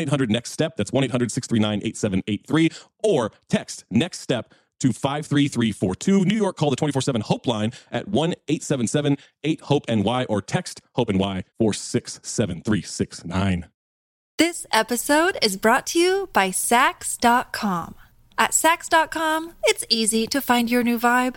800 Next Step. That's 1 800 639 8783. Or text Next Step to 53342. New York, call the 24 7 Hope line at 1 877 8 Hope NY or text Hope NY 467369. This episode is brought to you by Saks.com. At Saks.com, it's easy to find your new vibe.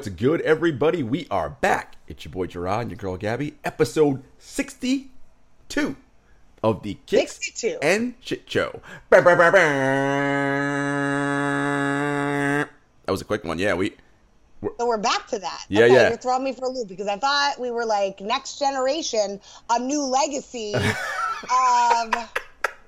What's good, everybody? We are back. It's your boy Gerard and your girl Gabby, episode 62 of the Kicks 62. and Shit Show. That was a quick one. Yeah, we. So we're back to that. Yeah, okay, yeah. You're throwing me for a loop because I thought we were like next generation, a new legacy of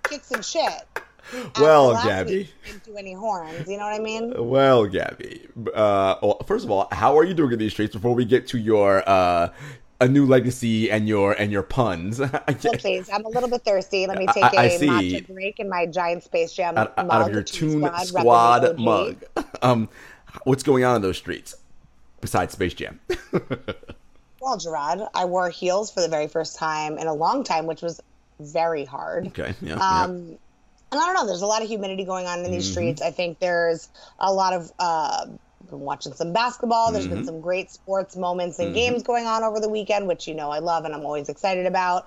kicks and shit. Well, Gabby. didn't do any horns. You know what I mean? Well, Gabby. Uh, well, first of all, how are you doing in these streets before we get to your uh, a new legacy and your and your puns? So please, I'm a little bit thirsty. Let me take I- I a matcha break in my giant Space Jam out, mug. out of your Toon repping Squad mug. Um, what's going on in those streets besides Space Jam? Well, Gerard, I wore heels for the very first time in a long time, which was very hard. okay, yeah, Um, and I don't know. There's a lot of humidity going on in these streets. I think there's a lot of. Uh, been watching some basketball. There's been some great sports moments and games going on over the weekend, which you know I love and I'm always excited about.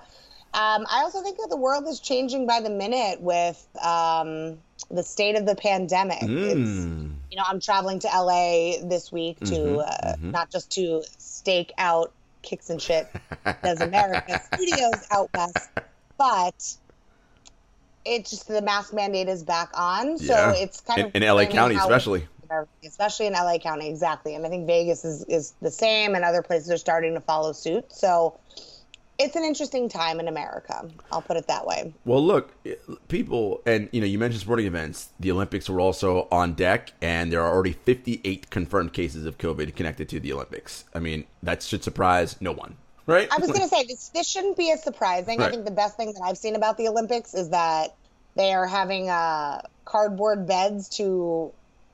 Um, I also think that the world is changing by the minute with um, the state of the pandemic. Mm. you know, I'm traveling to LA this week to Mm-hmm, uh, not just to stake out kicks and shit does America studios out west, but it's just the mask mandate is back on, so Yeah. it's kind In- of in LA County especially. especially in LA County, exactly. And I think Vegas is is the same, and other places are starting to follow suit. So it's an interesting time in America. I'll put it that way. Well, look, people, and you know, you mentioned sporting events. The Olympics were also on deck, and there are already 58 confirmed cases of COVID connected to the Olympics. I mean, that should surprise no one, right? I was going to say this. This shouldn't be as surprising. Right. I think the best thing that I've seen about the Olympics is that they are having uh, cardboard beds to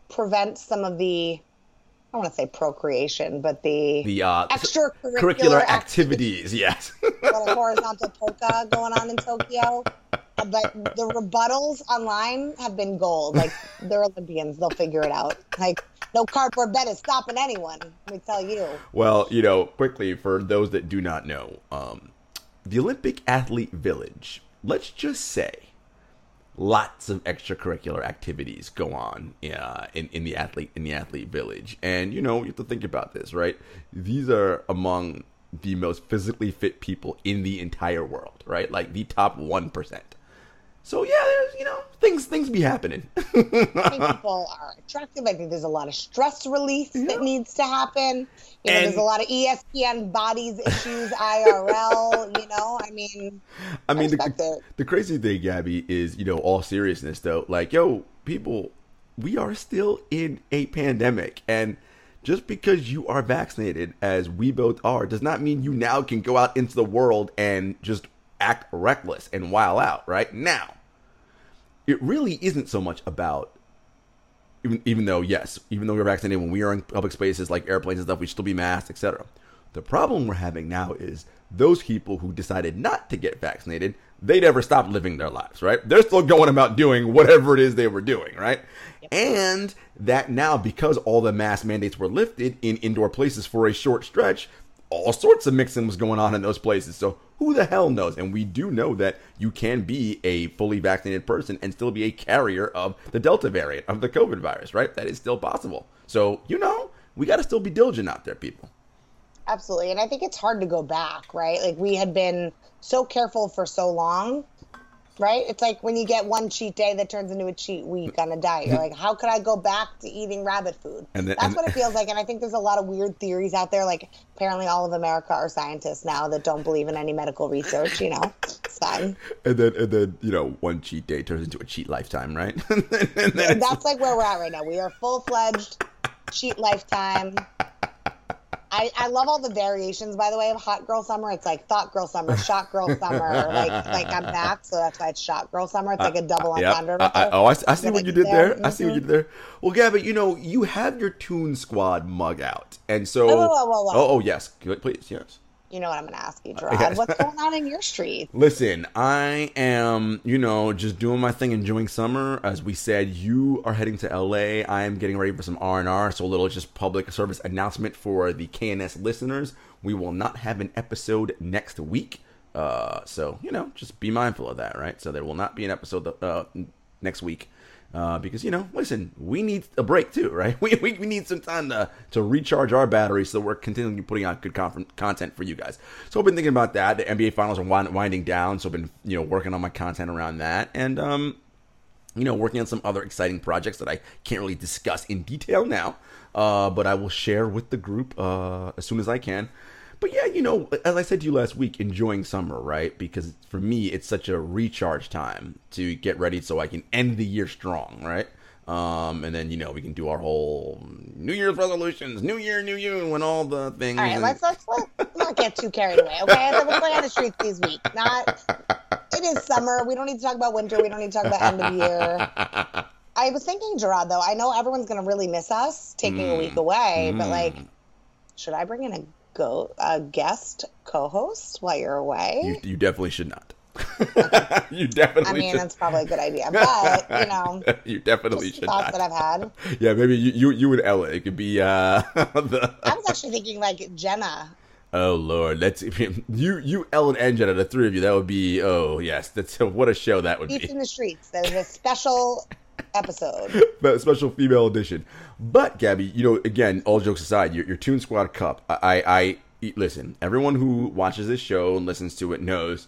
prevent some of the. I don't want to say procreation, but the, the uh, extracurricular curricular activities. activities. Yes. little horizontal polka going on in Tokyo. Uh, But the rebuttals online have been gold. Like they're Olympians, they'll figure it out. Like no cardboard bed is stopping anyone. Let me tell you. Well, you know, quickly for those that do not know, um, the Olympic Athlete Village. Let's just say, lots of extracurricular activities go on uh, in in the athlete in the athlete village, and you know you have to think about this, right? These are among the most physically fit people in the entire world, right? Like the top one percent. So yeah, there's you know things things be happening. I think people are attractive. I think there's a lot of stress release that needs to happen. You know, And- there's a lot of ESPN bodies issues, IRL. You know, I mean, I mean, respect the, the crazy thing, Gabby, is you know, all seriousness though, like, yo, people, we are still in a pandemic, and just because you are vaccinated, as we both are, does not mean you now can go out into the world and just act reckless and wild out. Right now, it really isn't so much about even even though yes, even though we're vaccinated, when we are in public spaces like airplanes and stuff, we should still be masked, etc. The problem we're having now is those people who decided not to get vaccinated, they never stopped living their lives, right? They're still going about doing whatever it is they were doing, right? And that now, because all the mask mandates were lifted in indoor places for a short stretch, all sorts of mixing was going on in those places. So who the hell knows? And we do know that you can be a fully vaccinated person and still be a carrier of the Delta variant of the COVID virus, right? That is still possible. So, you know, we got to still be diligent out there, people. Absolutely. And I think it's hard to go back, right? Like we had been so careful for so long, right? It's like when you get one cheat day that turns into a cheat week on a diet. You're like, how could I go back to eating rabbit food? And then- That's and- what it feels like. And I think there's a lot of weird theories out there. Like apparently all of America are scientists now that don't believe in any medical research, you know? It's fine. And then, and then, you know, one cheat day turns into a cheat lifetime, right? and then it's- That's like where we're at right now. We are full fledged cheat lifetime. I, I love all the variations, by the way, of Hot Girl Summer. It's like Thought Girl Summer, Shot Girl Summer. Like, like I'm back, so that's why it's Shot Girl Summer. It's uh, like a double Uh, Yeah. entendre. I, right I, there. oh, I, see- I see what you did there. I see what you mm-hmm. did there. Well, Gabby, you know, you have your Tune Squad mug out, and so. Oh, whoa, whoa, whoa, whoa. Oh, oh, yes, please, yes. You know what I'm going to ask you, Gerard. yes. What's going on in your street? Listen, I am, you know, just doing my thing, enjoying summer. As we said, you are heading to LA. I am getting ready for some R and R. So a little just public service announcement for the KNS listeners. We will not have an episode next week. Uh, so you know, just be mindful of that, right? So there will not be an episode uh, next week. Uh, because you know, listen, we need a break too, right? We, we, we need some time to, to recharge our batteries so we're continually putting out good con- content for you guys. So I've been thinking about that. The NBA finals are wind- winding down, so I've been you know working on my content around that, and um, you know, working on some other exciting projects that I can't really discuss in detail now, uh, but I will share with the group uh, as soon as I can. But yeah, you know, as I said to you last week, enjoying summer, right? Because for me, it's such a recharge time to get ready so I can end the year strong, right? Um, and then you know we can do our whole New Year's resolutions, New Year, New You, and all the things. All right, and- let's, let's, let's not get too carried away, okay? Let's play on the streets these weeks. Not, it is summer. We don't need to talk about winter. We don't need to talk about end of year. I was thinking, Gerard, though, I know everyone's going to really miss us taking a Mm. week away, but like, should I bring in a go a guest co-host while you're away? you, you definitely should not. you definitely I mean, should. that's probably a good idea, but you know, you definitely should thoughts not. that I've had. Yeah, maybe you, you, you and Ella. It could be uh the. I was actually thinking like Jenna. Oh Lord, let's you, you, Ellen, and Jenna, the three of you. That would be. Oh yes, that's what a show that would Beats be. in the streets. There's a special episode. But special female edition. But Gabby, you know, again, all jokes aside, your, your Toon Squad Cup. I, I, I listen. Everyone who watches this show and listens to it knows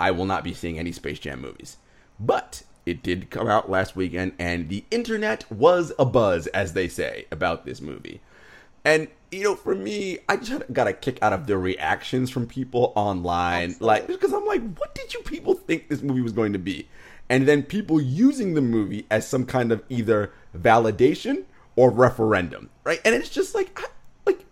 I will not be seeing any Space Jam movies. But it did come out last weekend, and the internet was a buzz, as they say, about this movie. And you know, for me, I just got a kick out of the reactions from people online, Absolutely. like because I'm like, what did you people think this movie was going to be? And then people using the movie as some kind of either validation or referendum, right? And it's just like, like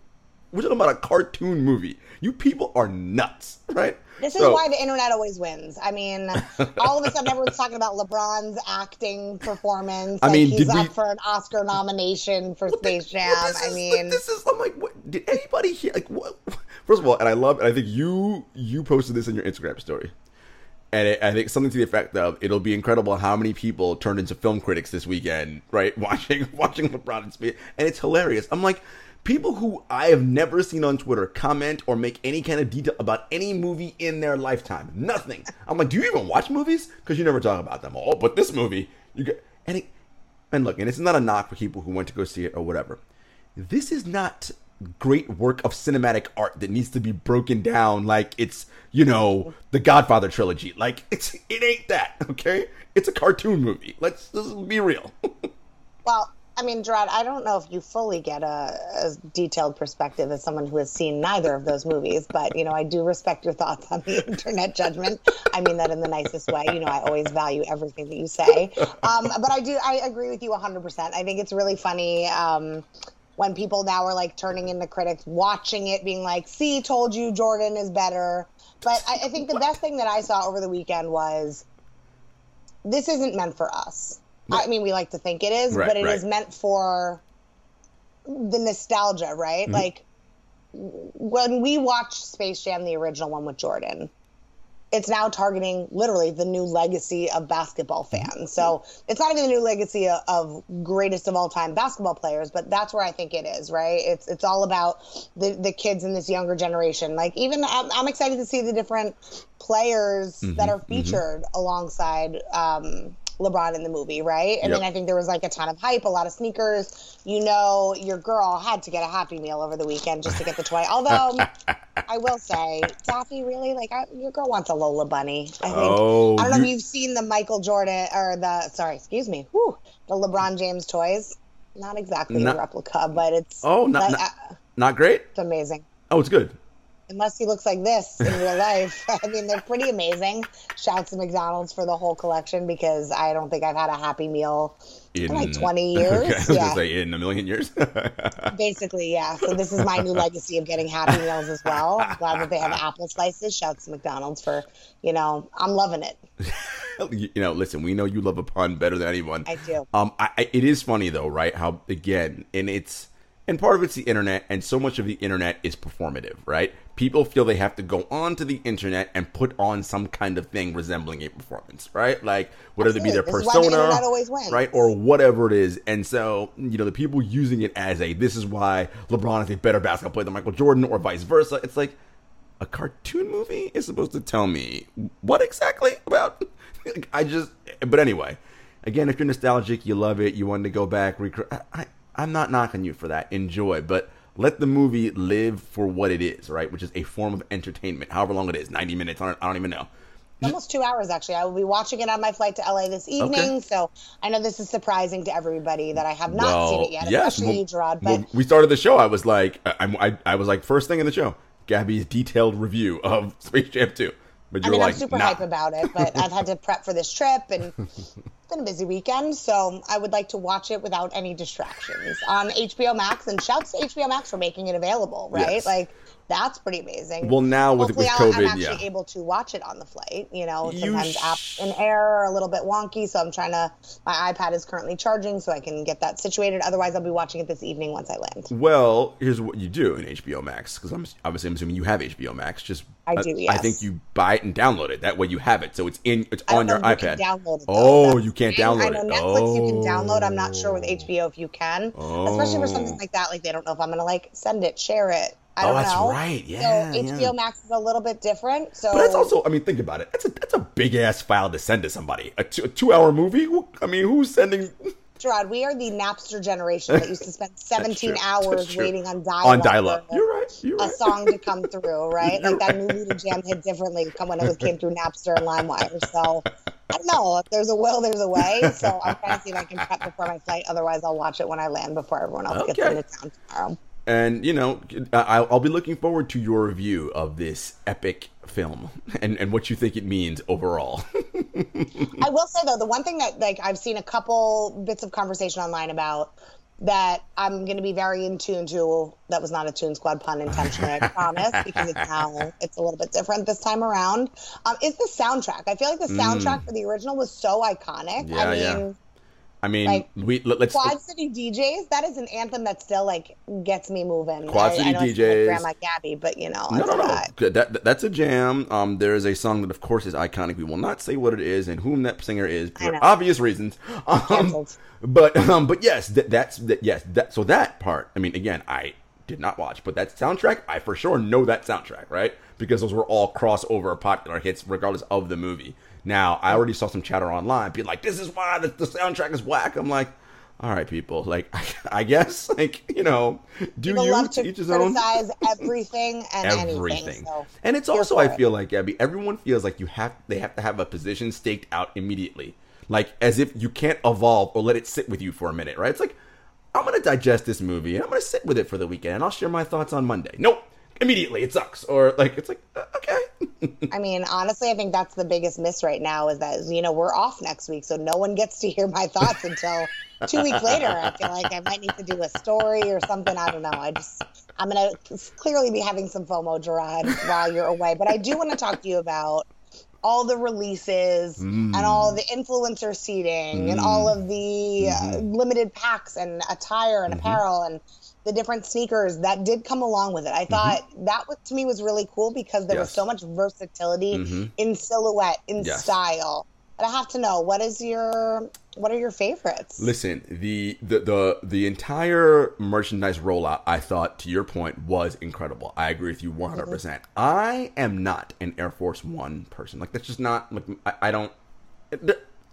we're talking about a cartoon movie. You people are nuts, right? This is so, why the internet always wins. I mean, all of a sudden everyone's talking about LeBron's acting performance. I mean, he's up we, for an Oscar nomination for Space Jam. I mean, this is. I'm like, what, did anybody hear? Like, what? First of all, and I love, and I think you you posted this in your Instagram story, and it, I think something to the effect of it'll be incredible how many people turned into film critics this weekend, right? Watching watching LeBron and Space, and it's hilarious. I'm like people who I have never seen on Twitter comment or make any kind of detail about any movie in their lifetime. Nothing. I'm like, do you even watch movies? Because you never talk about them. Oh, but this movie, you get and it, and look, and it's not a knock for people who went to go see it or whatever. This is not great work of cinematic art that needs to be broken down like it's you know the Godfather trilogy. Like it's it ain't that okay. It's a cartoon movie. Let's, be real. well, I mean, Gerard, I don't know if you fully get a, a, detailed perspective as someone who has seen neither of those movies, but you know, I do respect your thoughts on the internet judgment. I mean that in the nicest way. You know, I always value everything that you say. Um, but I do, I agree with you 100%. I think it's really funny. Um, when people now are like turning into critics, watching it, being like, "See, told you Jordan is better." But I, I think the best thing that I saw over the weekend was this isn't meant for us I mean, we like to think it is, right, but it right. is meant for the nostalgia, right? Mm-hmm. Like when we watched Space Jam, the original one with Jordan, it's now targeting literally the new legacy of basketball mm-hmm. fans. So it's not even the new legacy of, of, greatest of all time basketball players, but that's where I think it is, right? It's it's all about the the kids in this younger generation. Like even I'm, I'm excited to see the different players mm-hmm, that are mm-hmm. featured mm-hmm. alongside um, LeBron in the movie, right? I yep. mean, I think there was like a ton of hype, a lot of sneakers. You know, your girl had to get a Happy Meal over the weekend just to get the toy. Although, I will say, Daffy, really, like, I, your girl wants a Lola Bunny. I think. Oh, I don't know you... if you've seen the Michael Jordan or the sorry, excuse me, whew, the LeBron James toys. Not exactly not... a replica, but it's oh, not not, uh, not great. It's amazing. Oh, it's good unless he looks like this in real life. I mean, they're pretty amazing. Shouts to McDonald's for the whole collection because I don't think I've had a Happy Meal in, in like 20 years. Okay, yeah. say in a million years. Basically, yeah. So this is my new legacy of getting Happy Meals as well. I'm glad that they have apple slices. Shouts to McDonald's for, you know, I'm loving it. you know, listen, we know you love a pun better than anyone. I do. Um, I, I, it is funny though, right? How again, and it's and part of it's the internet, and so much of the internet is performative, right? People feel they have to go onto the internet and put on some kind of thing resembling a performance, right? Like whether it be their this persona, the right, or whatever it is. And so, you know, the people using it as a this is why LeBron is a better basketball player than Michael Jordan, or vice versa. It's like a cartoon movie is supposed to tell me what exactly about. I just, but anyway, again, if you're nostalgic, you love it, you want to go back, recreate. I, I'm not knocking you for that. Enjoy, but let the movie live for what it is, right? Which is a form of entertainment, however long it is 90 minutes, I don't, I don't even know. Almost two hours, actually. I will be watching it on my flight to LA this evening. Okay. So I know this is surprising to everybody that I have not well, seen it yet, yes. especially well, you, Gerard. But well, we started the show. I was like, I, I, I was like, first thing in the show, Gabby's detailed review of Space Jam 2. But I mean, I'm super nah. hype about it, but I've had to prep for this trip and it's been a busy weekend, so I would like to watch it without any distractions on HBO Max. And shouts to HBO Max for making it available, right? Yes. Like that's pretty amazing. Well, now with, with COVID, I'm actually yeah. able to watch it on the flight. You know, sometimes you sh- in air are a little bit wonky, so I'm trying to. My iPad is currently charging, so I can get that situated. Otherwise, I'll be watching it this evening once I land. Well, here's what you do in HBO Max, because I'm obviously I'm assuming you have HBO Max. Just I uh, do. Yes. I think you buy it and download it. That way you have it, so it's in it's on your iPad. download it, oh, you can't download it. I know Netflix oh. you can download. I'm not sure with oh. HBO if you can, oh. especially for something oh. like that. Like they don't know if I'm gonna like send it, share it I oh, don't oh, that's know. right. Yeah. So HBO yeah. Max is a little bit different. So, but that's also. I mean, think about it. That's a that's a big ass file to send to somebody. A two, a two hour movie. I mean, who's sending? Gerard, we are the Napster generation that used to spend 17 hours waiting on dial On dial-up. You're right. You're a right. song to come through, right? Like that new Lita Jam hit differently come when it came through Napster and LimeWire. So I don't know. If there's a will, there's a way. So I'm trying to see if I can prep before my flight. Otherwise, I'll watch it when I land before everyone else gets into town tomorrow. And you know, I- I'll, I'll be looking forward to your review of this epic film and, and what you think it means overall. I will say though, the one thing that like I've seen a couple bits of conversation online about that I'm going to be very in tune to. That was not a Tune Squad pun intentionally, I promise, because it's now it's a little bit different this time around. Um, is the soundtrack? I feel like the soundtrack for the original was so iconic. Mm. Yeah, I mean. yeah. I mean, Like, we let, let's Quad City DJs, that is an anthem that still like gets me moving. Quad I, City I DJs. like Grandma Gabby, but you know, No, no, no. that- that's a jam. Um, there is a song that, of course, is iconic. We will not say what it is and whom that singer is for obvious reasons. Um, but um, but yes, that, that's that. Yes, that. So that part. I mean, again, I did not watch, but that soundtrack, I for sure know that soundtrack, right? Because those were all crossover popular hits, regardless of the movie. Now, I already saw some chatter online, being like, "This is why the, the soundtrack is whack." I'm like. All right, people. Like, I guess, like you know, do People you love to each his own? criticize everything and everything. anything. So and it's also, I it. feel like Gabby, everyone feels like you have they have to have a position staked out immediately, like as if you can't evolve or let it sit with you for a minute, right? It's like I'm gonna digest this movie and I'm gonna sit with it for the weekend and I'll share my thoughts on Monday. Nope, immediately it sucks, or like it's like uh, okay, I mean, honestly, I think that's the biggest miss right now is that, you know, we're off next week. So no one gets to hear my thoughts until two weeks later. I feel like I might need to do a story or something. I don't know. I just, I'm going to clearly be having some FOMO, Gerard, while you're away. But I do want to talk to you about all the releases and mm. all the influencer seating and mm. all of the uh, mm-hmm. limited packs and attire and mm-hmm. apparel and the different sneakers that did come along with it. I mm-hmm. thought that was, to me was really cool because there was so much versatility mm-hmm. in silhouette, in Yes. style. But I have to know what is your what are your favorites? Listen, the, the the the entire merchandise rollout, I thought, to your point, was incredible. I agree with you one hundred mm-hmm. percent. I am not an Air Force One person. Like that's just not like I, I don't.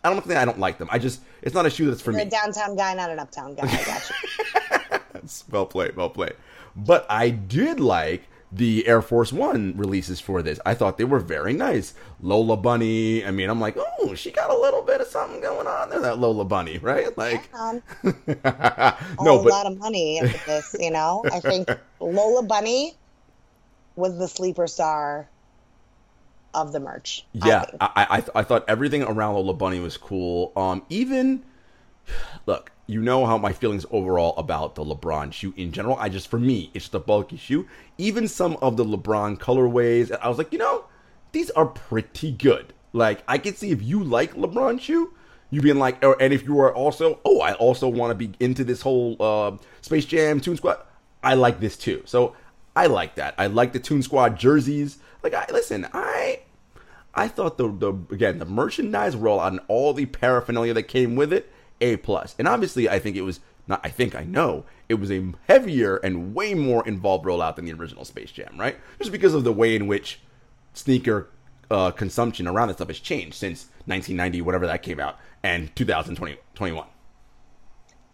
I don't think I don't like them. I just it's not a shoe that's for You're me. a downtown guy, not an uptown guy. I got you. Well played, well played. But I did like the Air Force One releases for this. I thought they were very nice. Lola Bunny. I mean, I'm like, oh, she got a little bit of something going on there. That Lola Bunny, right? Like, Um, no, a but lot of money into this, you know. I think Lola Bunny was the sleeper star of the merch. Yeah. I, I, I, I thought everything around Lola Bunny was cool. Um, even look, you know how my feelings overall about the LeBron shoe in general. I just, for me, it's the bulky shoe. Even some of the LeBron colorways, I was like, you know, these are pretty good. Like, I can see if you like LeBron shoe, you being like, or, and if you are also, oh, I also want to be into this whole uh, Space Jam Toon Squad. I like this too. So I like that. I like the Toon Squad jerseys. Like, I listen, I I thought the the again the merchandise rollout and all the paraphernalia that came with it, a plus. And obviously, I think it was not. I think I know it was a heavier and way more involved rollout than the original Space Jam, right? Just because of the way in which sneaker uh, consumption around that stuff has changed since 1990, whatever that came out, and 2020 21.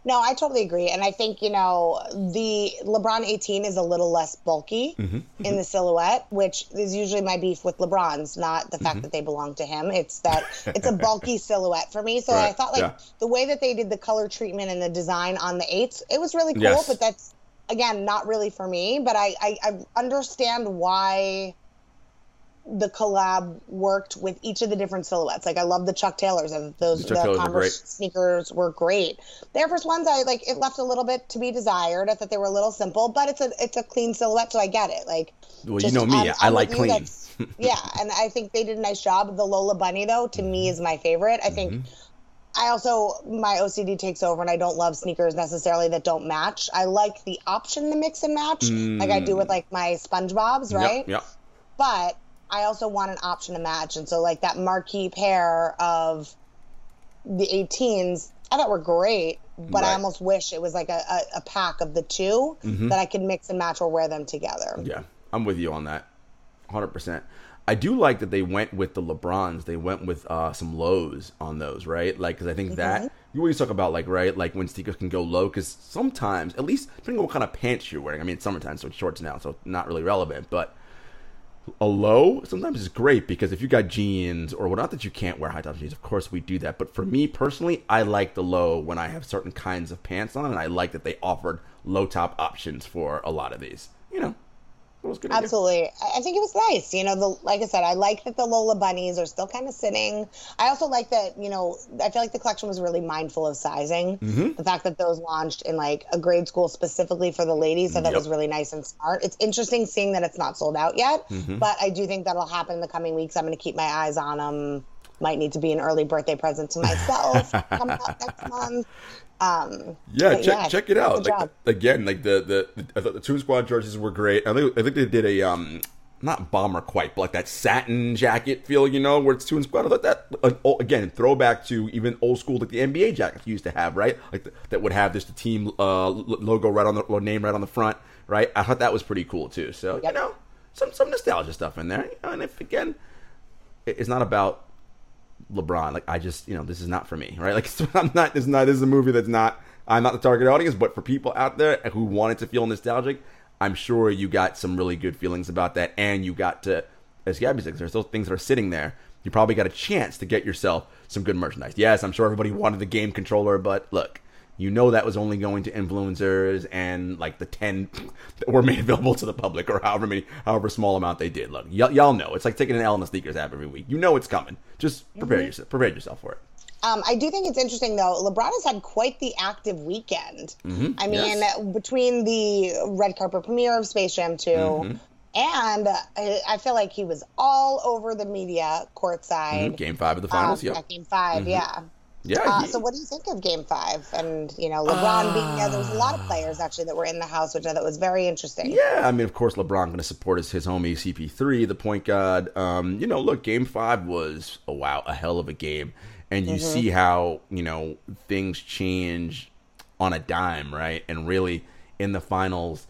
No, I totally agree. And I think, you know, the LeBron 18 is a little less bulky Mm-hmm. in the silhouette, which is usually my beef with LeBron's, not the Mm-hmm. fact that they belong to him. It's that it's a bulky silhouette for me. So I thought like yeah. the way that they did the color treatment and the design on the eights, it was really cool, Yes. but that's again not really for me. But I, I, I understand why the collab worked with each of the different silhouettes. Like I love the Chuck Taylors and those The the, Converse sneakers were great. The Air Force Ones, I like it left a little bit to be desired. I thought they were a little simple, but it's a it's a clean silhouette, so I get it. Like, Well, you know me, I'm- I I'm like clean. yeah, and I think they did a nice job. The Lola Bunny, though, to me Mm-hmm. is my favorite. I think. I also my OCD takes over, and I don't love sneakers necessarily that don't match. I like the option to mix and match, like I do with like my SpongeBob's, right? Mm. Yep, yep. but I also want an option to match. And so, like that marquee pair of the 18s, I thought were great, but I almost wish it was like a, a, a pack of the 2 that I could mix and match or wear them together. Yeah, I'm with you on that, hundred percent. I do like that they went with the LeBrons. They went with uh, some lows on those, right? Like, because I think that Mm-hmm. you always talk about like right, like when sneakers can go low. Because sometimes, at least depending on what kind of pants you're wearing. I mean, it's summertime, so it's shorts now, so not really relevant. But a low sometimes is great because if you got jeans or well, not that you can't wear high top jeans, of course we do that. But for me personally, I like the low when I have certain kinds of pants on, and I like that they offered low top options for a lot of these. You know, it was good. Absolutely. I I think it was nice. You know, the like I said, I like that the Lola bunnies are still kind of sitting. I also like that, you know, I feel like the collection was really mindful of sizing. Mm-hmm. The fact that those launched in like a grade school specifically for the ladies, thought Yep. was really nice and smart. It's interesting seeing that it's not sold out yet, Mm-hmm. but I do think that'll happen in the coming weeks. I'm going to keep my eyes on them. Might need to be an early birthday present to myself coming up next month. Um, Yeah, check check it out. Like, again, like the, the I thought the Toon Squad jerseys were great. I think I think they did a um not bomber quite, but like that satin jacket feel, you know, where it's Toon Squad. I thought that uh, again throwback to even old school like the NBA jackets you used to have, right? Like the, that would have just the team uh, logo right on the or name right on the front, right? I thought that was pretty cool too. So you know, some some nostalgia stuff in there. You know, and if again, it's not about LeBron. Like I just, you know, this is not for me, right? Like I'm not. This is not. This is a movie that's not. I'm not the target audience, but for people out there who wanted to feel nostalgic, I'm sure you got some really good feelings about that, and you got to, as Gabby says, there's those things that are sitting there. You probably got a chance to get yourself some good merchandise. Yes, I'm sure everybody wanted the game controller, but look, you know that was only going to influencers and like the 10 that were made available to the public or however many however small amount they did look y- y'all know it's like taking an l in the sneakers app every week you know it's coming just prepare yourself prepare yourself for it Um, I do think it's interesting though. LeBron has had quite the active weekend. Mm-hmm. I mean, Yes. between the red carpet premiere of Space Jam 2 Mm-hmm. and I, I feel like he was all over the media courtside. Mhm. game five of the um, finals yep at Game 5 yeah. Yeah Uh, he- so what do you think of Game Five? And you know, LeBron being there, there was a lot of players actually that were in the house, which I thought was very interesting. Yeah, I mean, of course, LeBron going to support his, his homie CP3, the point guard. Um, you know, look, Game Five was oh wow, a hell of a game, and you see how you know things change on a dime, right? And really, in the finals,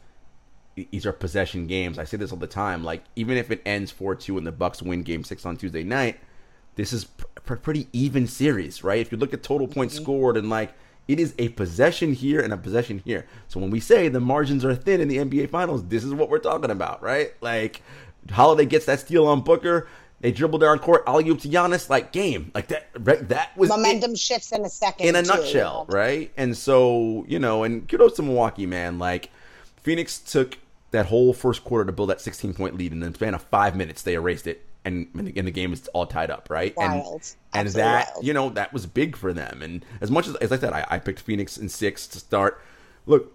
these are possession games. I say this all the time. Like, even if it ends four two and the Bucks win Game Six on Tuesday night, this is pretty even series, right? If you look at total points mm-hmm. scored and like it is a possession here and a possession here. So when we say the margins are thin in the NBA Finals, this is what we're talking about, right? Like Holiday gets that steal on Booker, they dribble down court, alley oop to Giannis, like game, like that. Right, that was it Momentum shifts in a second. in a too, nutshell, you know? right? And so, you know, and kudos to Milwaukee, man. Like, Phoenix took that whole first quarter to build that 16 point lead, and in the span of five minutes, they erased it, and and the, and the game is all tied up, right? Wild. And, and that, wild. you know, that was big for them. And as much as, as I said, I, I picked Phoenix in six to start. Look,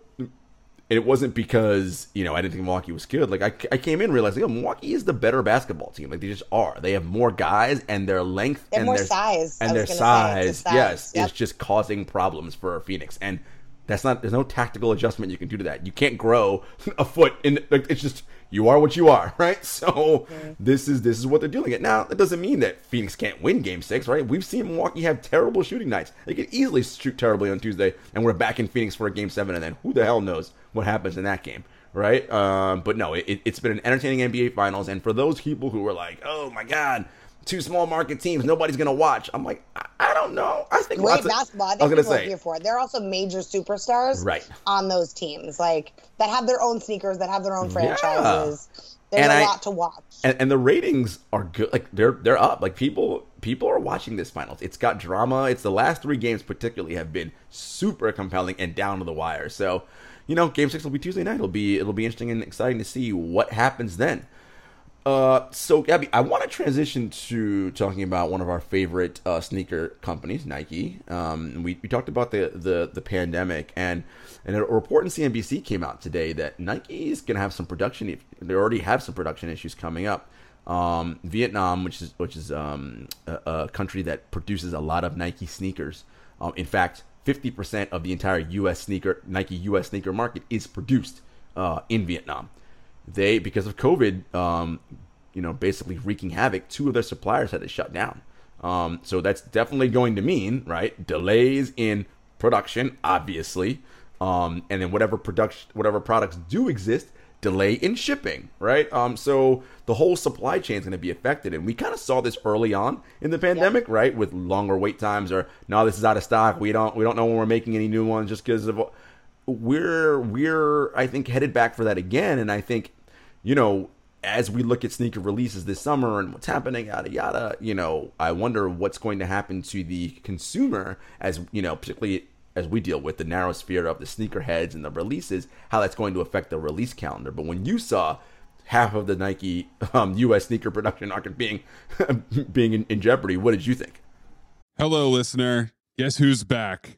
it wasn't because you know I didn't think Milwaukee was good. Like I, I came in realizing, oh, Milwaukee is the better basketball team. Like they just are. They have more guys, and their length and more their size. And their size, size. yes, Yep. is just causing problems for Phoenix. And that's not. There's no tactical adjustment you can do to that. You can't grow a foot in. Like, it's just you are what you are, right? So this is this is what they're doing. It Now that doesn't mean that Phoenix can't win Game Six, right? We've seen Milwaukee have terrible shooting nights. They could easily shoot terribly on Tuesday, and we're back in Phoenix for a Game Seven, and then who the hell knows what happens in that game, right? Um, but no, it, it's been an entertaining NBA Finals, and for those people who were like, "Oh my God." Two small market teams, nobody's gonna watch. I'm like, I, I don't know. I think Great lots of- basketball. I think I was gonna say, here for it. They're also major superstars Right. on those teams, like that have their own sneakers, that have their own Yeah. franchises. There's And a I- lot to watch. and, and the ratings are good. Like they're they're up. Like people people are watching this finals. It's got drama. It's the last three games particularly have been super compelling and down to the wire. So, you know, game six will be Tuesday night. It'll be it'll be interesting and exciting to see what happens then. Uh, so Gabby, I want to transition to talking about one of our favorite uh, sneaker companies, Nike. Um, we, we talked about the, the the pandemic, and and a report in CNBC came out today that Nike is going to have some production. They already have some production issues coming up. Um, Vietnam, which is which is um, a, a country that produces a lot of Nike sneakers. Um, in fact, fifty percent of the entire U.S. sneaker Nike U.S. sneaker market is produced uh, in Vietnam they because of COVID, um, you know, basically wreaking havoc. Two of their suppliers had to shut down. Um, so that's definitely going to mean right delays in production, obviously, um, and then whatever production, whatever products do exist, delay in shipping, right? Um, so the whole supply chain is going to be affected, and we kind of saw this early on in the pandemic, right? With longer wait times, or no, this is out of stock. We don't we don't know when we're making any new ones just because of we're we're I think headed back for that again, and I think you know as we look at sneaker releases this summer and what's happening, yada yada, you know, I wonder what's going to happen to the consumer as you know, particularly as we deal with the narrow sphere of the sneakerheads and the releases, how that's going to affect the release calendar. But when you saw half of the Nike um, U.S. sneaker production market being being in, in jeopardy, what did you think? Hello, listener. Guess who's back?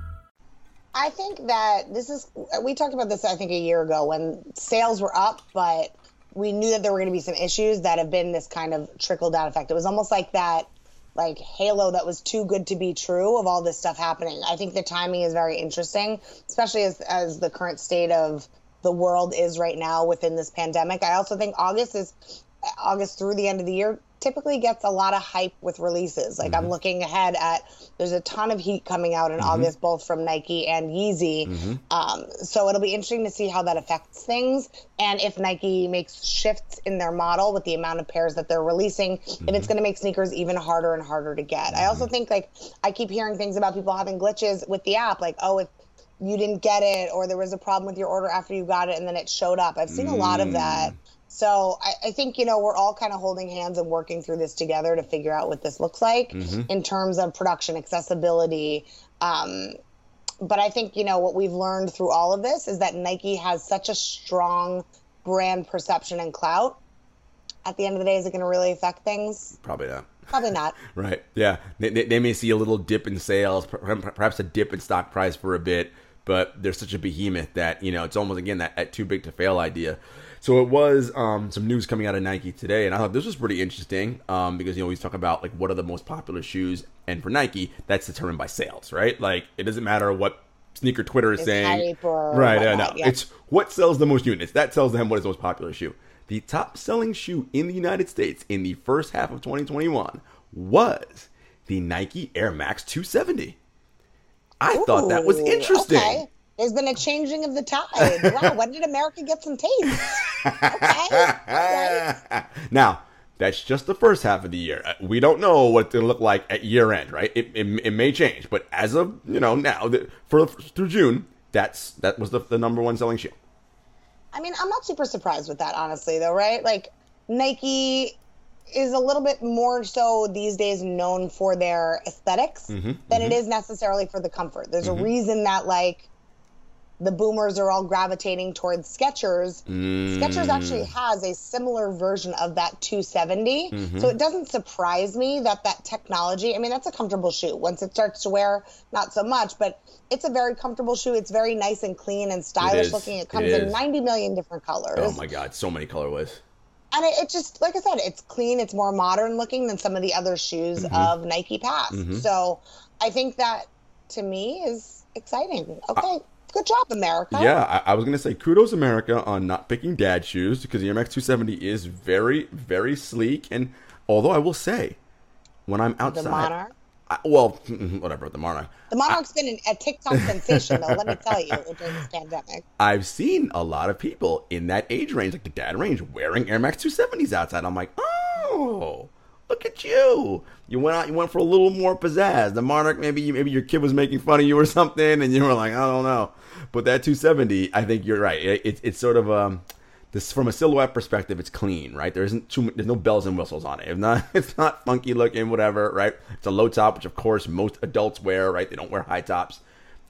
I think that this is, we talked about this, I think, a year ago when sales were up, but we knew that there were going to be some issues that have been this kind of trickle down effect. It was almost like that, like halo that was too good to be true of all this stuff happening. I think the timing is very interesting, especially as, as the current state of the world is right now within this pandemic. I also think August is, August through the end of the year typically gets a lot of hype with releases. Like mm-hmm. I'm looking ahead at there's a ton of heat coming out in mm-hmm. August, both from Nike and Yeezy. Mm-hmm. Um, so it'll be interesting to see how that affects things and if Nike makes shifts in their model with the amount of pairs that they're releasing, if it's mm-hmm. going to make sneakers even harder and harder to get. I also mm-hmm. think like I keep hearing things about people having glitches with the app, like oh if you didn't get it or there was a problem with your order after you got it and then it showed up. I've seen a lot of that. So I, I, think, you know, we're all kind of holding hands and working through this together to figure out what this looks like mm-hmm. in terms of production accessibility. Um, but I think, you know, what we've learned through all of this is that Nike has such a strong brand perception and clout. At the end of the day, is it going to really affect things? Probably not. Probably not. right. Yeah. They, they, may see a little dip in sales, perhaps a dip in stock price for a bit, but they're such a behemoth that, you know, it's almost, again, that, that too big to fail idea. So it was um, some news coming out of Nike today, and I thought this was pretty interesting um, because you know talk about like what are the most popular shoes, and for Nike, that's determined by sales, right? Like it doesn't matter what sneaker Twitter is it's saying, right? Uh, no, yeah. it's what sells the most units. That tells them what is the most popular shoe. The top selling shoe in the United States in the first half of 2021 was the Nike Air Max 270. I thought that was interesting. Okay. There's been a changing of the tide. Wow, when did America get some taste? Okay. Right. now, that's just the first half of the year. Uh, We don't know what it's going to look like at year end, right? It, it, it may change, but as of you know now, the, for through June, that's that was the, the number one selling shoe. I mean, I'm not super surprised with that, honestly, though, right? Like, Nike is a little bit more so these days known for their esthetics Mm-hmm, than it is necessarily for the comfort. There's a reason that, like, the boomers are all gravitating towards Skechers. Skechers actually Mm. has a similar version of that 270. Mm-hmm. So it doesn't surprise me that that technology, I mean, that's a comfortable shoe. Once it starts to wear, not so much, but it's a very comfortable shoe. It's very nice and clean and stylish is. looking. It It comes in 90 million different colors. Oh my god, so many colorways. And it, it just, like I said, it's clean. It's more modern looking than some of the other shoes Mm-hmm. of Nike past. So I think that to me is exciting. Okay, good job, America. Yeah, I, I was gonna say kudos America on not picking dad shoes because the Air Max 270 is very, very sleek. And although I will say, when I'm outside, The Monarch. I, well, whatever the Monarch, The Monarch's been an, a TikTok sensation, though. Let me tell you, during this pandemic. I've seen a lot of people in that age range, like the dad range, wearing Air Max 270s outside. I'm like, oh, look at you. You went out, you went for a little more pizzazz. The Monarch, maybe maybe your kid was making fun of you or something, and you were like, I don't know. But that 270, I think you're right. It, it, it's sort of um, this from a silhouette perspective, it's clean, right? There isn't too, there's no bells and whistles on it. It's not, it's not funky looking, whatever, right? It's a low top, which of course most adults wear, right? They don't wear high tops.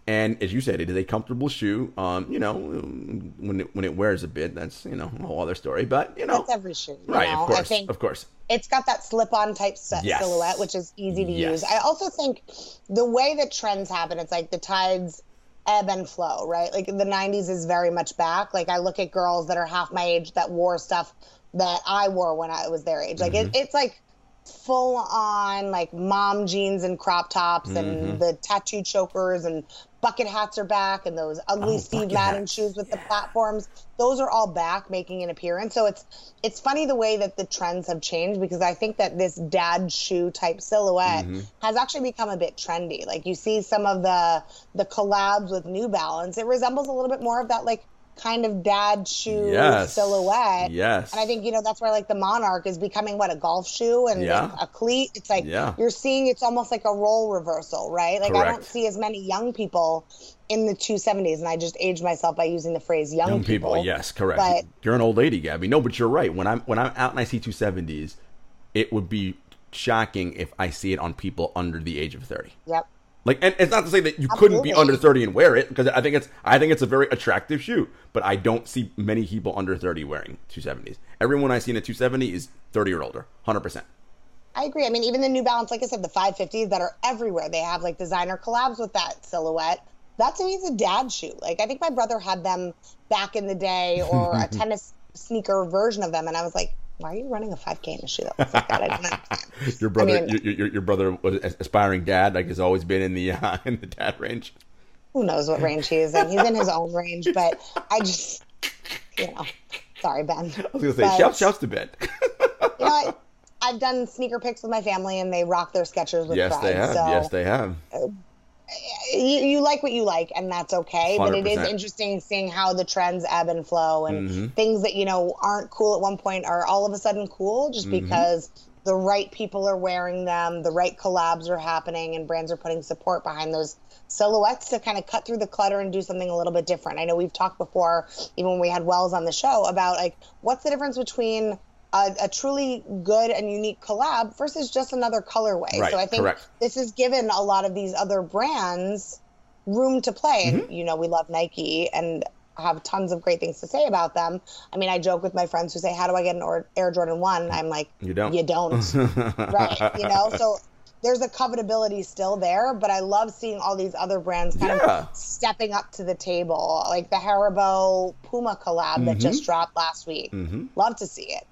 And as you said, it is a comfortable shoe. Um, you know, when it when it wears a bit, that's you know a whole other story. But you know, That's every shoe. right? know? Of course, I think of course. it's got that slip-on type set Yes. silhouette, which is easy to Yes. use. I also think the way that trends happen, it's like the tides ebb and flow, right? Like the 90s is very much back. Like I look at girls that are half my age that wore stuff that I wore when I was their age. Like Mm-hmm. it, it's like full on like mom jeans and crop tops Mm-hmm. and the tattoo chokers and bucket hats are back and those ugly Oh, Steve Madden hats. shoes with the platforms. Those are all back making an appearance. So it's it's funny the way that the trends have changed because I think that this dad shoe type silhouette Mm-hmm. has actually become a bit trendy. Like you see some of the the collabs with New Balance, it resembles a little bit more of that like kind of dad shoe Yes. silhouette. Yes. And I think, you know, that's where like the Monarch is becoming what a golf shoe and Yeah. a cleat. It's like Yeah. you're seeing it's almost like a role reversal, right? Like I don't see as many young people in the 270s and I just aged myself by using the phrase young, Young people, yes, correct. But you're an old lady, Gabby. No, but you're right. When I'm when I'm out and I see 270s, it would be shocking if I see it on people under the age of 30. yep. Like, and it's not to say that you couldn't be under 30 and wear it because I think it's I think it's a very attractive shoe, but I don't see many people under 30 wearing 270s. Everyone I see in a 270 is 30 or older, 100%. I agree. I mean, even the New Balance, like I said, the 550s that are everywhere, they have like designer collabs with that silhouette. That to me is a dad shoe. Like, I think my brother had them back in the day or a tennis sneaker version of them. And I was like, why are you running a 5K in a shoe that looks like that? I don't understand. Your brother, mean- your, your, your brother was aspiring dad, like has always been in the uh, in the dad range. Who knows what range he is in? He's in his own range, but I just, you know, sorry, Ben. I was gonna say, But- shout, shouts to Ben. You know, I, I've done sneaker picks with my family, and they rock their Skechers with yes, pride. they have. So Yes, they have. You, you like what you like, and that's okay. But it is interesting seeing how the trends ebb and flow, and Mm-hmm. things that you know aren't cool at one point are all of a sudden cool just Mm-hmm. because the right people are wearing them, the right collabs are happening, and brands are putting support behind those silhouettes to kind of cut through the clutter and do something a little bit different. I know we've talked before, even when we had Wells on the show, about like what's the difference between a, a truly good and unique collab versus just another colorway. Right, so I think correct. this has given a lot of these other brands room to play. Mm-hmm. And, you know, we love Nike and have tons of great things to say about them. I mean, I joke with my friends who say, How do I get an Air Jordan 1? I'm like, You don't. You don't. right. You know, so there's a covetability still there, but I love seeing all these other brands kind Yeah. of stepping up to the table, like the Haribo Puma collab that Mm-hmm. just dropped last week. Love to see it.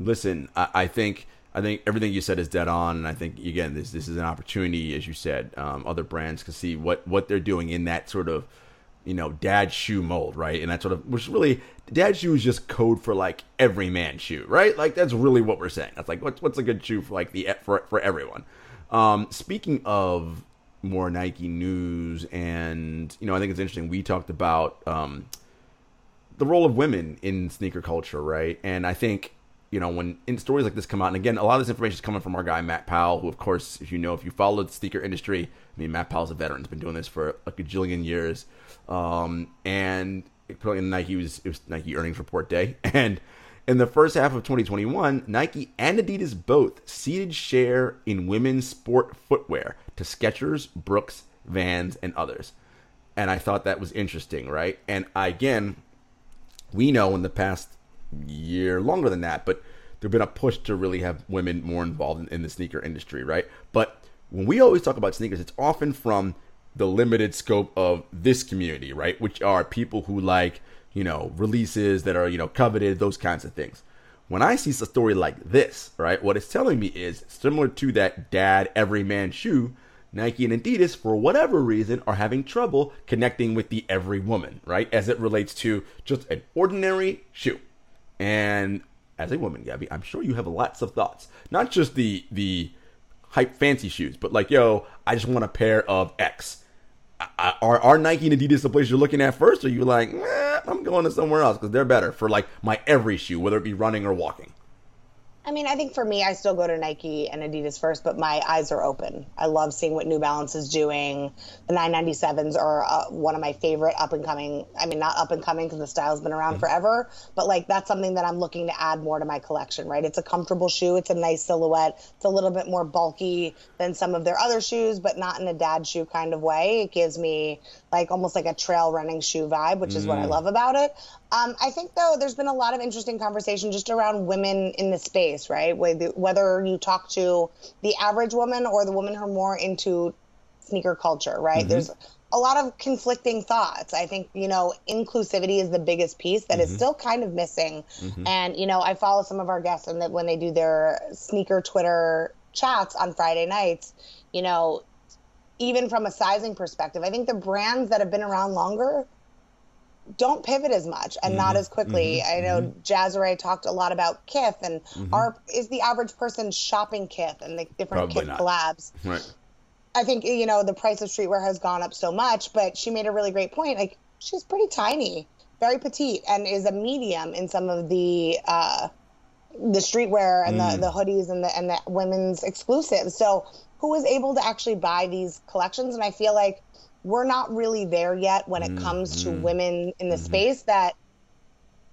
Listen, I, I think I think everything you said is dead on, and I think again this this is an opportunity, as you said, um, other brands can see what what they're doing in that sort of you know dad shoe mold, right? And that sort of which really dad shoe is just code for like every man shoe, right? Like that's really what we're saying. That's like what's what's a good shoe for like the for for everyone. Um, speaking of more Nike news, and you know, I think it's interesting. We talked about um, the role of women in sneaker culture, right? And I think you know when in stories like this come out, and again, a lot of this information is coming from our guy Matt Powell, who, of course, if you know, if you follow the sneaker industry, I mean, Matt Powell's a veteran; he's been doing this for a gajillion years, um, and in Nike was it was Nike earnings report day, and in the first half of 2021, Nike and Adidas both ceded share in women's sport footwear to Skechers, Brooks, Vans, and others. And I thought that was interesting, right? And again, we know in the past year, longer than that, but there's been a push to really have women more involved in, in the sneaker industry, right? But when we always talk about sneakers, it's often from the limited scope of this community, right? Which are people who like you know, releases that are, you know, coveted, those kinds of things. When I see a story like this, right, what it's telling me is similar to that dad everyman shoe, Nike and Adidas, for whatever reason, are having trouble connecting with the every woman, right, as it relates to just an ordinary shoe. And as a woman, Gabby, I'm sure you have lots of thoughts. Not just the the hype fancy shoes, but like, yo, I just want a pair of X are, are Nike and Adidas the place you're looking at first? Or you like, eh, I'm going to somewhere else because they're better for like my every shoe, whether it be running or walking? I mean, I think for me, I still go to Nike and Adidas first, but my eyes are open. I love seeing what New Balance is doing. The 997s are uh, one of my favorite up and coming. I mean, not up and coming because the style's been around mm-hmm. forever, but like that's something that I'm looking to add more to my collection, right? It's a comfortable shoe. It's a nice silhouette. It's a little bit more bulky than some of their other shoes, but not in a dad shoe kind of way. It gives me like almost like a trail running shoe vibe, which is mm. what I mm. love about it. Um, I think though there's been a lot of interesting conversation just around women in the space, right? Whether you talk to the average woman or the women who are more into sneaker culture, right? Mm-hmm. There's a lot of conflicting thoughts. I think, you know, inclusivity is the biggest piece that mm-hmm. is still kind of missing. Mm-hmm. And, you know, I follow some of our guests and that when they do their sneaker Twitter chats on Friday nights, you know, even from a sizing perspective, I think the brands that have been around longer don't pivot as much and mm-hmm. not as quickly. Mm-hmm. I know mm-hmm. Talked a lot about Kith and mm-hmm. are is the average person shopping Kith and the different Probably Kith not. collabs. Right. I think you know the price of streetwear has gone up so much, but she made a really great point. Like she's pretty tiny, very petite, and is a medium in some of the uh, the streetwear and mm. the, the hoodies and the and the women's exclusives. So who is able to actually buy these collections. And I feel like we're not really there yet when it mm, comes to mm, women in the mm-hmm. space that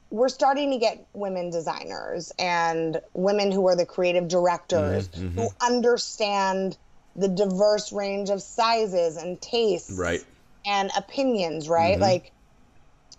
we're starting to get women designers and women who are the creative directors mm-hmm. who understand the diverse range of sizes and tastes right and opinions right mm-hmm. like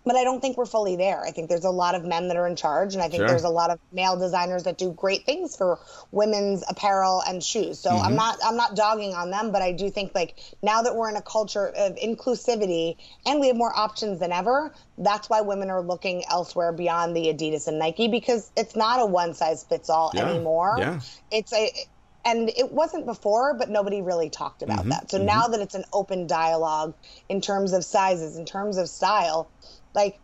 but I don't think we're fully there. I think there's a lot of men that are in charge, and I think sure. there's a lot of male designers that do great things for women's apparel and shoes. So mm-hmm. I'm not I'm not dogging on them, but I do think like now that we're in a culture of inclusivity and we have more options than ever, that's why women are looking elsewhere beyond the Adidas and Nike because it's not a one size fits all yeah. anymore. Yeah. It's a and it wasn't before, but nobody really talked about mm-hmm. that. So mm-hmm. now that it's an open dialogue in terms of sizes, in terms of style, like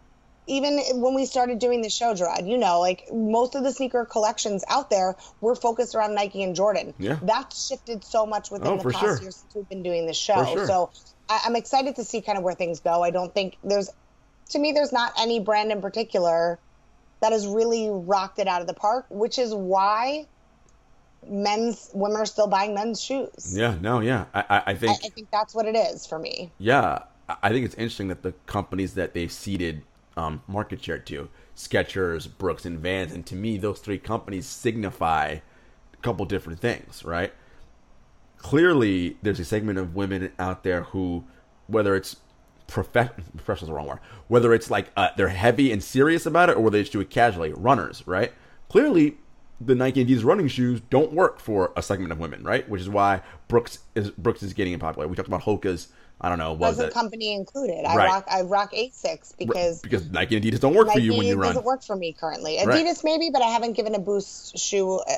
even when we started doing the show, Gerard, you know, like most of the sneaker collections out there were focused around Nike and Jordan. Yeah. That's shifted so much within oh, the past sure. years since we've been doing the show. Sure. So I- I'm excited to see kind of where things go. I don't think there's, to me, there's not any brand in particular that has really rocked it out of the park, which is why men's women are still buying men's shoes. Yeah, no, yeah. I, I think I, I think that's what it is for me. Yeah. I think it's interesting that the companies that they've ceded um, market share to, Skechers, Brooks, and Vans, and to me, those three companies signify a couple different things, right? Clearly, there's a segment of women out there who, whether it's prof- professional the wrong word, whether it's like uh, they're heavy and serious about it, or whether they just do it casually, runners, right? Clearly, the Nike and Adidas running shoes don't work for a segment of women, right? Which is why Brooks is Brooks is getting popular. We talked about Hoka's I don't know. Was it company included? I right. rock I rock Asics because because Nike and Adidas don't work Nike for you when you run. Doesn't work for me currently. Adidas right. maybe, but I haven't given a Boost shoe uh,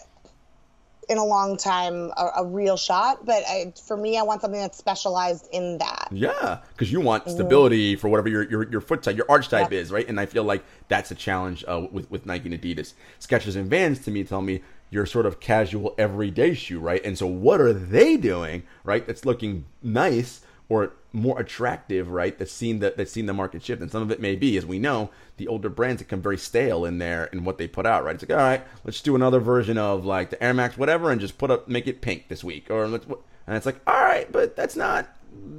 in a long time a, a real shot. But I, for me, I want something that's specialized in that. Yeah, because you want mm-hmm. stability mm-hmm. for whatever your, your your foot type, your arch type yep. is, right? And I feel like that's a challenge uh, with with Nike and Adidas. Skechers and Vans to me tell me your sort of casual everyday shoe, right? And so what are they doing, right? That's looking nice or more attractive, right? That's seen that that's seen the market shift, and some of it may be, as we know, the older brands become very stale in there in what they put out, right? It's like, all right, let's do another version of like the Air Max, whatever, and just put up, make it pink this week, or let's, and it's like, all right, but that's not,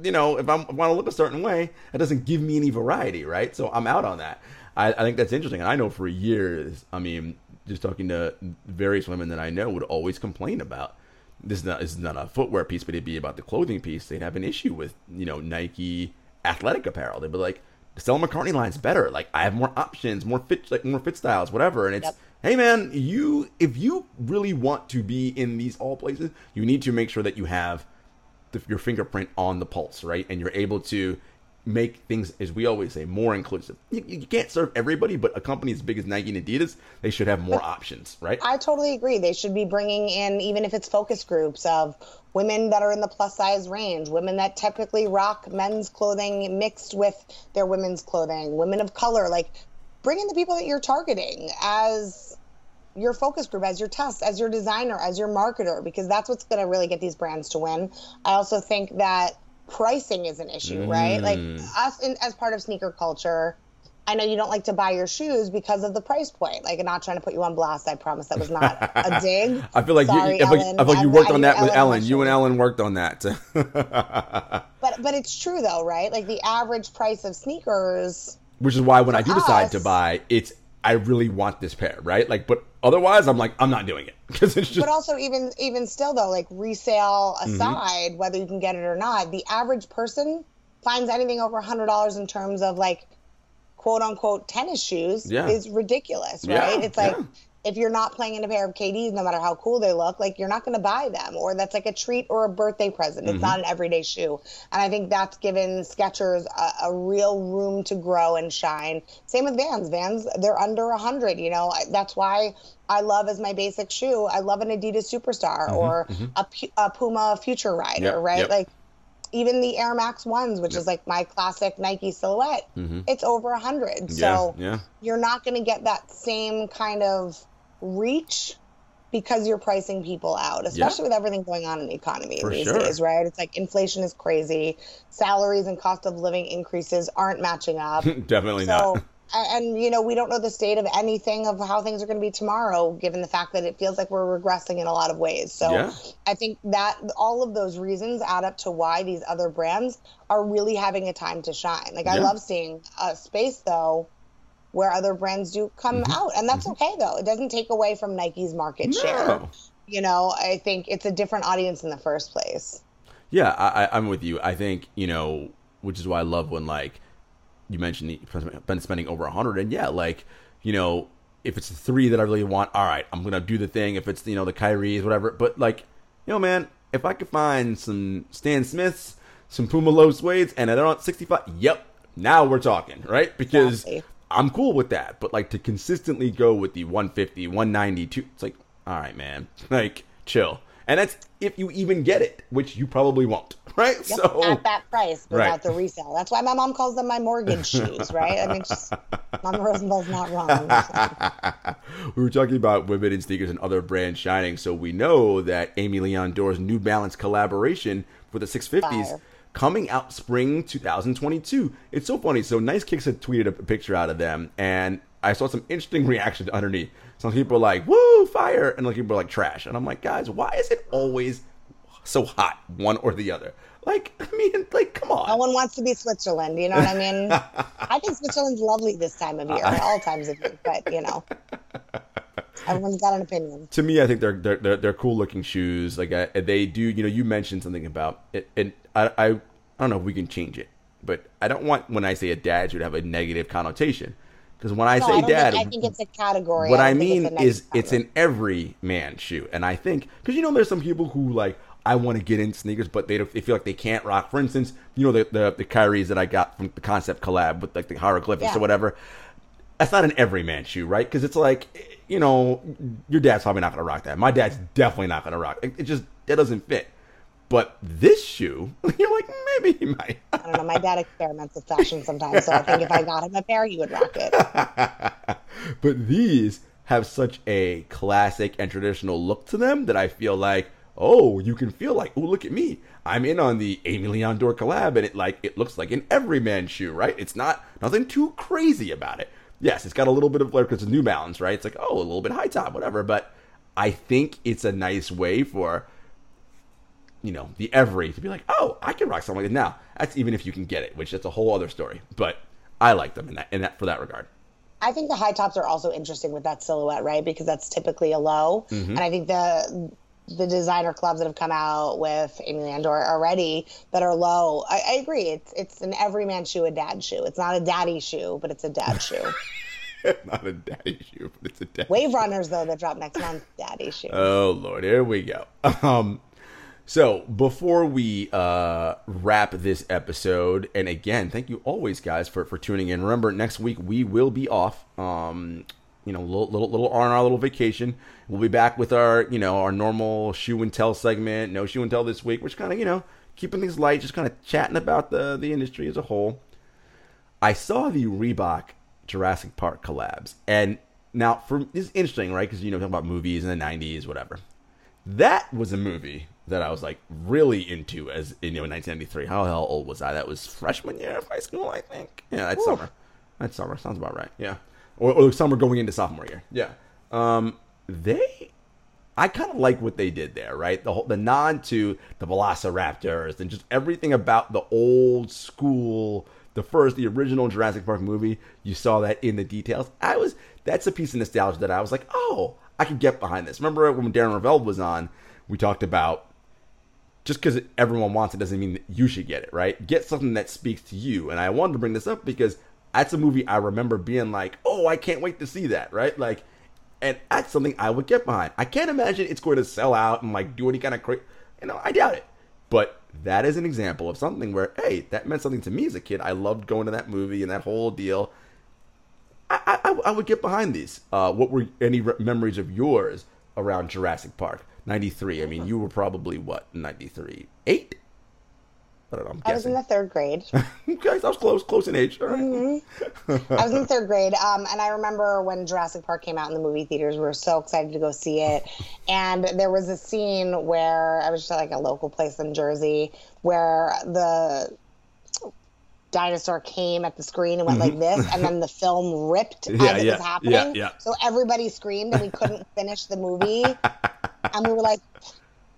you know, if I want to look a certain way, that doesn't give me any variety, right? So I'm out on that. I, I think that's interesting, and I know for years, I mean, just talking to various women that I know would always complain about this is not this is not a footwear piece, but it'd be about the clothing piece. They'd have an issue with you know Nike athletic apparel. They'd be like, the Stella McCartney line's better. Like I have more options, more fit, like more fit styles, whatever. And it's yep. hey man, you if you really want to be in these all places, you need to make sure that you have the, your fingerprint on the pulse, right? And you're able to make things, as we always say, more inclusive. You, you, can't serve everybody, but a company as big as Nike and Adidas, they should have more options, right? I totally agree. They should be bringing in, even if it's focus groups of women that are in the plus size range, women that typically rock men's clothing mixed with their women's clothing, women of color, like bring in the people that you're targeting as your focus group, as your test, as your designer, as your marketer, because that's what's going to really get these brands to win. I also think that pricing is an issue, mm. right? Like mm. us in, as part of sneaker culture, I know you don't like to buy your shoes because of the price point. Like, I'm not trying to put you on blast. I promise that was not a dig. I feel like Sorry, you, I feel, Ellen. I feel like you worked I, on that with Ellen. You and Ellen worked on that. but but it's true though, right? Like the average price of sneakers. Which is why when I do us, decide to buy, it's I really want this pair, right? Like, but otherwise, I'm like, I'm not doing it because it's just. But also, even even still though, like resale mm-hmm. aside, mm-hmm. whether you can get it or not, the average person finds anything over a hundred dollars in terms of like quote unquote tennis shoes yeah. is ridiculous, right? Yeah, it's like yeah if you're not playing in a pair of KDs, no matter how cool they look, like you're not going to buy them, or that's like a treat or a birthday present. It's mm-hmm. not an everyday shoe, and I think that's given Skechers a, a, real room to grow and shine. Same with Vans. Vans, they're under a hundred. You know, that's why I love as my basic shoe. I love an Adidas Superstar mm-hmm. or mm-hmm. A, a, Puma Future Rider, yep, right? Yep. Like even the Air Max ones, which yep. is like my classic Nike silhouette, mm-hmm. it's over a hundred. So yeah, yeah. you're not going to get that same kind of reach because you're pricing people out, especially yeah. with everything going on in the economy For these sure. days, right? It's like inflation is crazy, salaries and cost of living increases aren't matching up. Definitely so, not. And you know, we don't know the state of anything of how things are going to be tomorrow, given the fact that it feels like we're regressing in a lot of ways. So, yeah. I think that all of those reasons add up to why these other brands are really having a time to shine. Like, yeah. I love seeing a space though where other brands do come mm-hmm. out. And that's mm-hmm. okay though. It doesn't take away from Nike's market no. share. You know, I think it's a different audience in the first place. Yeah, I, I'm with you. I think, you know, which is why I love when like you mentioned you've been spending over a hundred and yeah, like, you know, if it's the three that I really want, all right, I'm gonna do the thing. If it's you know the Kyrie's, whatever. But like, you know, man, if I could find some Stan Smiths, some Puma low suedes, and they're on 65, yep, now we're talking, right? Because exactly. I'm cool with that. But like to consistently go with the 150, 190, it's like, all right, man, like chill. And that's if you even get it, which you probably won't, right? Yep, so at that price without right. the resale. That's why my mom calls them my mortgage shoes, right? I mean, just, Mama Rosenthal's not wrong. we were talking about women in sneakers and other brands shining, so we know that Aimé Leon Dore's New Balance collaboration for the 650s. Fire coming out spring 2022. It's so funny. So Nice Kicks had tweeted a picture out of them, and I saw some interesting reactions underneath. Some people are like, "Woo, fire!" and some people are like, "Trash." And I'm like, guys, why is it always so hot, one or the other? Like, I mean, like, come on. No one wants to be Switzerland. You know what I mean? I think Switzerland's lovely this time of year, all times of year. But you know. Everyone's got an opinion. To me, I think they're they're they're, they're cool looking shoes. Like I, they do, you know. You mentioned something about it, and I, I I don't know if we can change it, but I don't want when I say a dad should have a negative connotation. Because when I no, say I dad, think, I think it's a category. What I, I mean it's is it's an every man shoe, and I think because you know there's some people who like I want to get in sneakers, but they, they feel like they can't rock. For instance, you know the the, the Kyrie's that I got from the concept collab with like the hieroglyphics yeah. or whatever. That's not an every man shoe, right? Because it's like you know, your dad's probably not going to rock that. My dad's definitely not going to rock. It, it just it doesn't fit. But this shoe, you're like maybe he might. I don't know. My dad experiments with fashion sometimes, so I think if I got him a pair, he would rock it. but these have such a classic and traditional look to them that I feel like, oh, you can feel like, oh, look at me. I'm in on the Aimé Leon Dore collab, and it like it looks like an everyman shoe, right? It's not nothing too crazy about it. Yes, it's got a little bit of flair because it's New Balance, right? It's like oh, a little bit high top, whatever. But I think it's a nice way for you know the Every to be like, oh, I can rock something like that now. That's even if you can get it, which that's a whole other story. But I like them in that in that for that regard. I think the high tops are also interesting with that silhouette, right? Because that's typically a low, Mm-hmm. and I think the the designer clubs that have come out with Amy Landor already that are low. I, I agree. It's it's an everyman shoe, a dad shoe. It's not a daddy shoe, but it's a dad shoe. not a daddy shoe, but it's a daddy. Wave runners though that drop next month, daddy shoe. Oh lord, here we go. Um, so before we uh, wrap this episode, and again, thank you always, guys, for for tuning in. Remember, next week we will be off. Um, you know, little little little on our little vacation. We'll be back with our you know our normal shoe and tell segment. No shoe and tell this week, which kind of you know keeping things light, just kind of chatting about the the industry as a whole. I saw the Reebok Jurassic Park collabs, and now for this is interesting, right? Because you know, talking about movies in the '90s, whatever. That was a movie that I was like really into as you know in 1993. How the hell old was I? That was freshman year of high school, I think. Yeah, that's summer. That's summer. Sounds about right. Yeah, or, or summer going into sophomore year. Yeah. Um, they I kind of like what they did there, right? The whole, the nod to the Velociraptors and just everything about the old school, the first, the original Jurassic Park movie. You saw that in the details. I was that's a piece of nostalgia that I was like, oh, I could get behind this. Remember when Darren Ravel was on? We talked about just because everyone wants it doesn't mean that you should get it, right? Get something that speaks to you. And I wanted to bring this up because that's a movie I remember being like, oh, I can't wait to see that, right? Like, and that's something I would get behind. I can't imagine it's going to sell out and like do any kind of crazy, you know, I doubt it. But that is an example of something where, hey, that meant something to me as a kid. I loved going to that movie and that whole deal. I, I, I would get behind these. Uh, what were any re- memories of yours around Jurassic Park? 93. I mean, you were probably what, 93? 8? I don't know. I was in the third grade. Guys, I was close, close in age. All right. Mm-hmm. I was in third grade, um, and I remember when Jurassic Park came out in the movie theaters. We were so excited to go see it, and there was a scene where I was just at like a local place in Jersey where the dinosaur came at the screen and went like this, and then the film ripped Mm-hmm. Yeah, as it yeah, was happening. yeah. So everybody screamed, and we couldn't finish the movie, and we were like.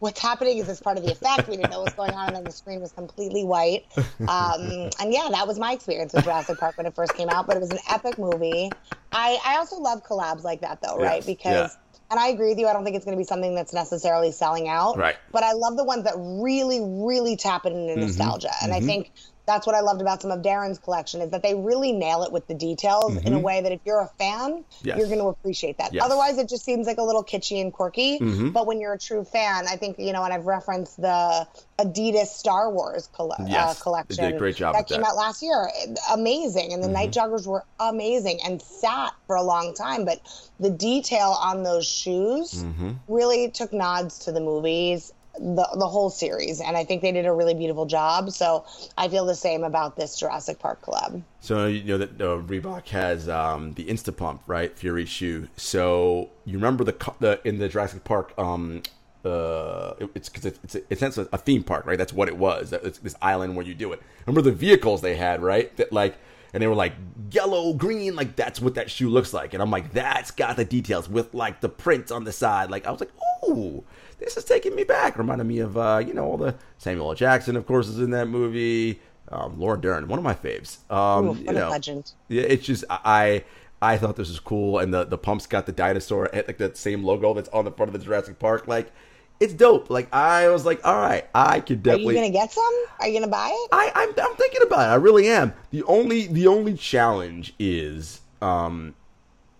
What's happening? Is this part of the effect? We didn't know what was going on, and then the screen was completely white. Um, and yeah, that was my experience with Jurassic Park when it first came out. But it was an epic movie. I, I also love collabs like that, though, right? Because, yeah. and I agree with you. I don't think it's going to be something that's necessarily selling out. Right. But I love the ones that really, really tap into nostalgia. And I think that's what I loved about some of Darren's collection is that they really nail it with the details in a way that if you're a fan, Yes. you're going to appreciate that. Yes. Otherwise, it just seems like a little kitschy and quirky. But when you're a true fan, I think you know, and I've referenced the Adidas Star Wars coll- Yes, uh, they did a collection great job that came that. out last year. Amazing, and the night joggers were amazing and sat for a long time. But the detail on those shoes Mm-hmm. really took nods to the movies. The, the whole series, and I think they did a really beautiful job. So I feel the same about this Jurassic Park collab. So you know that uh, Reebok has um, the Insta Pump, right? Fury shoe. So you remember the, the in the Jurassic Park. Um, uh, it- it's because it's, it's it's a, a theme park, right? That's what it was. It's this island where you do it. Remember the vehicles they had, right? That like, and they were like yellow, green, like that's what that shoe looks like. And I'm like, that's got the details with like the prints on the side. Like I was like, ooh, this is taking me back. Reminded me of uh, you know all the Samuel L. Jackson, of course, is in that movie. Um, Laura Dern, one of my faves. Um, Ooh, you know, legend. yeah, it's just I I thought this was cool, and the the pumps got the dinosaur at like that same logo that's on the front of the Jurassic Park. Like, it's dope. Like I was like, all right, I could definitely. Are you gonna get some? Are you gonna buy it? I I'm, I'm thinking about it. I really am. The only the only challenge is um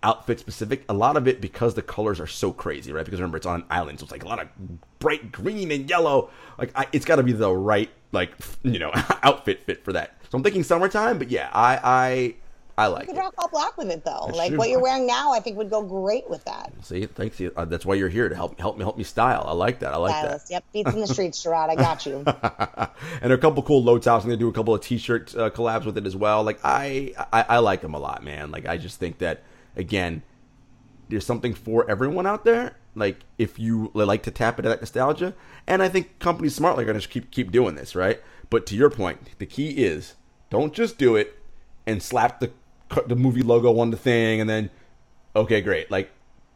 outfit specific. A lot of it because the colors are so crazy, right? Because remember it's on an island, so it's like a lot of bright green and yellow. Like I, it's got to be the right like you know outfit fit for that. So I'm thinking summertime, but yeah, I I I like You could rock all black with it though. That's like true. what you're wearing now, I think would go great with that. See, thanks. Uh, that's why you're here to help help me help me style. I like that. I like Stylist. Yep, beats in the streets, Gerard. I got you. that. and a couple cool low tops. I'm gonna do a couple of t-shirt uh, collabs with it as well. Like I, I I like them a lot, man. Like I just think that again, there's something for everyone out there. Like if you like to tap into that nostalgia, and I think companies smartly are going to keep keep doing this, right? But to your point, the key is don't just do it and slap the the movie logo on the thing and then okay, great. Like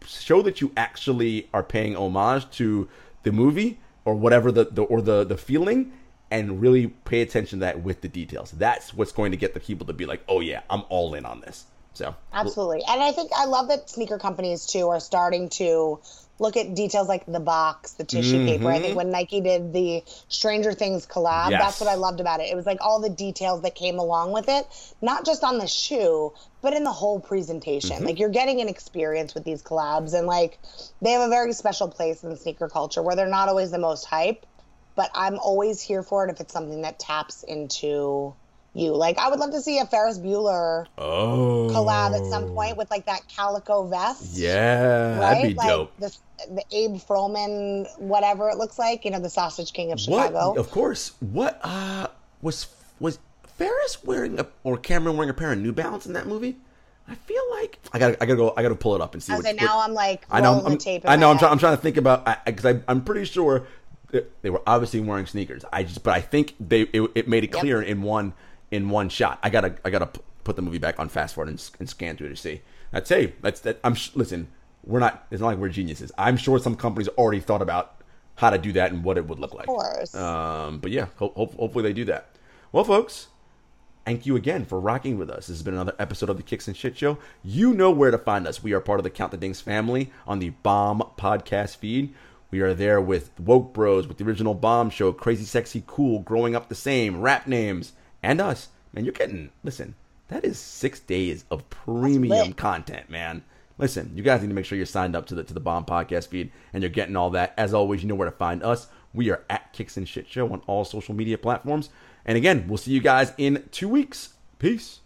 show that you actually are paying homage to the movie or whatever the, the or the the feeling and really pay attention to that with the details. That's what's going to get the people to be like, "Oh yeah, I'm all in on this." So absolutely, and I think I love that sneaker companies too are starting to look at details like the box, the tissue mm-hmm. paper. I think when Nike did the Stranger Things collab, yes. that's what I loved about it. It was like all the details that came along with it, not just on the shoe, but in the whole presentation. Mm-hmm. Like you're getting an experience with these collabs, and like they have a very special place in sneaker culture where they're not always the most hype, but I'm always here for it if it's something that taps into you. Like I would love to see a Ferris Bueller oh. collab at some point with like that calico vest. Yeah, right? that'd be like dope. The, the Abe Froman, whatever it looks like, you know, the Sausage King of Chicago. What? Of course. What uh was was Ferris wearing a or Cameron wearing a pair of New Balance in that movie? I feel like I gotta, I got to go I got to pull it up and see. I what, now I'm like I know I'm, I know I'm, try, I'm trying to think about i because I, I'm pretty sure they were obviously wearing sneakers. I just but I think they it, it made it clear yep. in one in one shot. I gotta I gotta put the movie back on fast forward and, and scan through to see. That's hey, that's that. I'm listen. We're not. It's not like we're geniuses. I'm sure some companies already thought about how to do that and what it would look like. Of course. Um, but yeah, ho- ho- hopefully they do that. Well, folks, thank you again for rocking with us. This has been another episode of the Kicks and Shit Show. You know where to find us. We are part of the Count the Dings family on the Bomb podcast feed. We are there with Woke Bros, with the original Bomb Show, Crazy Sexy Cool, Growing Up the Same, Rap Names, and us. Man, you're getting, listen, that is six days of premium content, man. Listen, you guys need to make sure you're signed up to the to the Bomb podcast feed and you're getting all that. As always, you know where to find us. We are at Kicks and Shit Show on all social media platforms. And again, we'll see you guys in two weeks. Peace.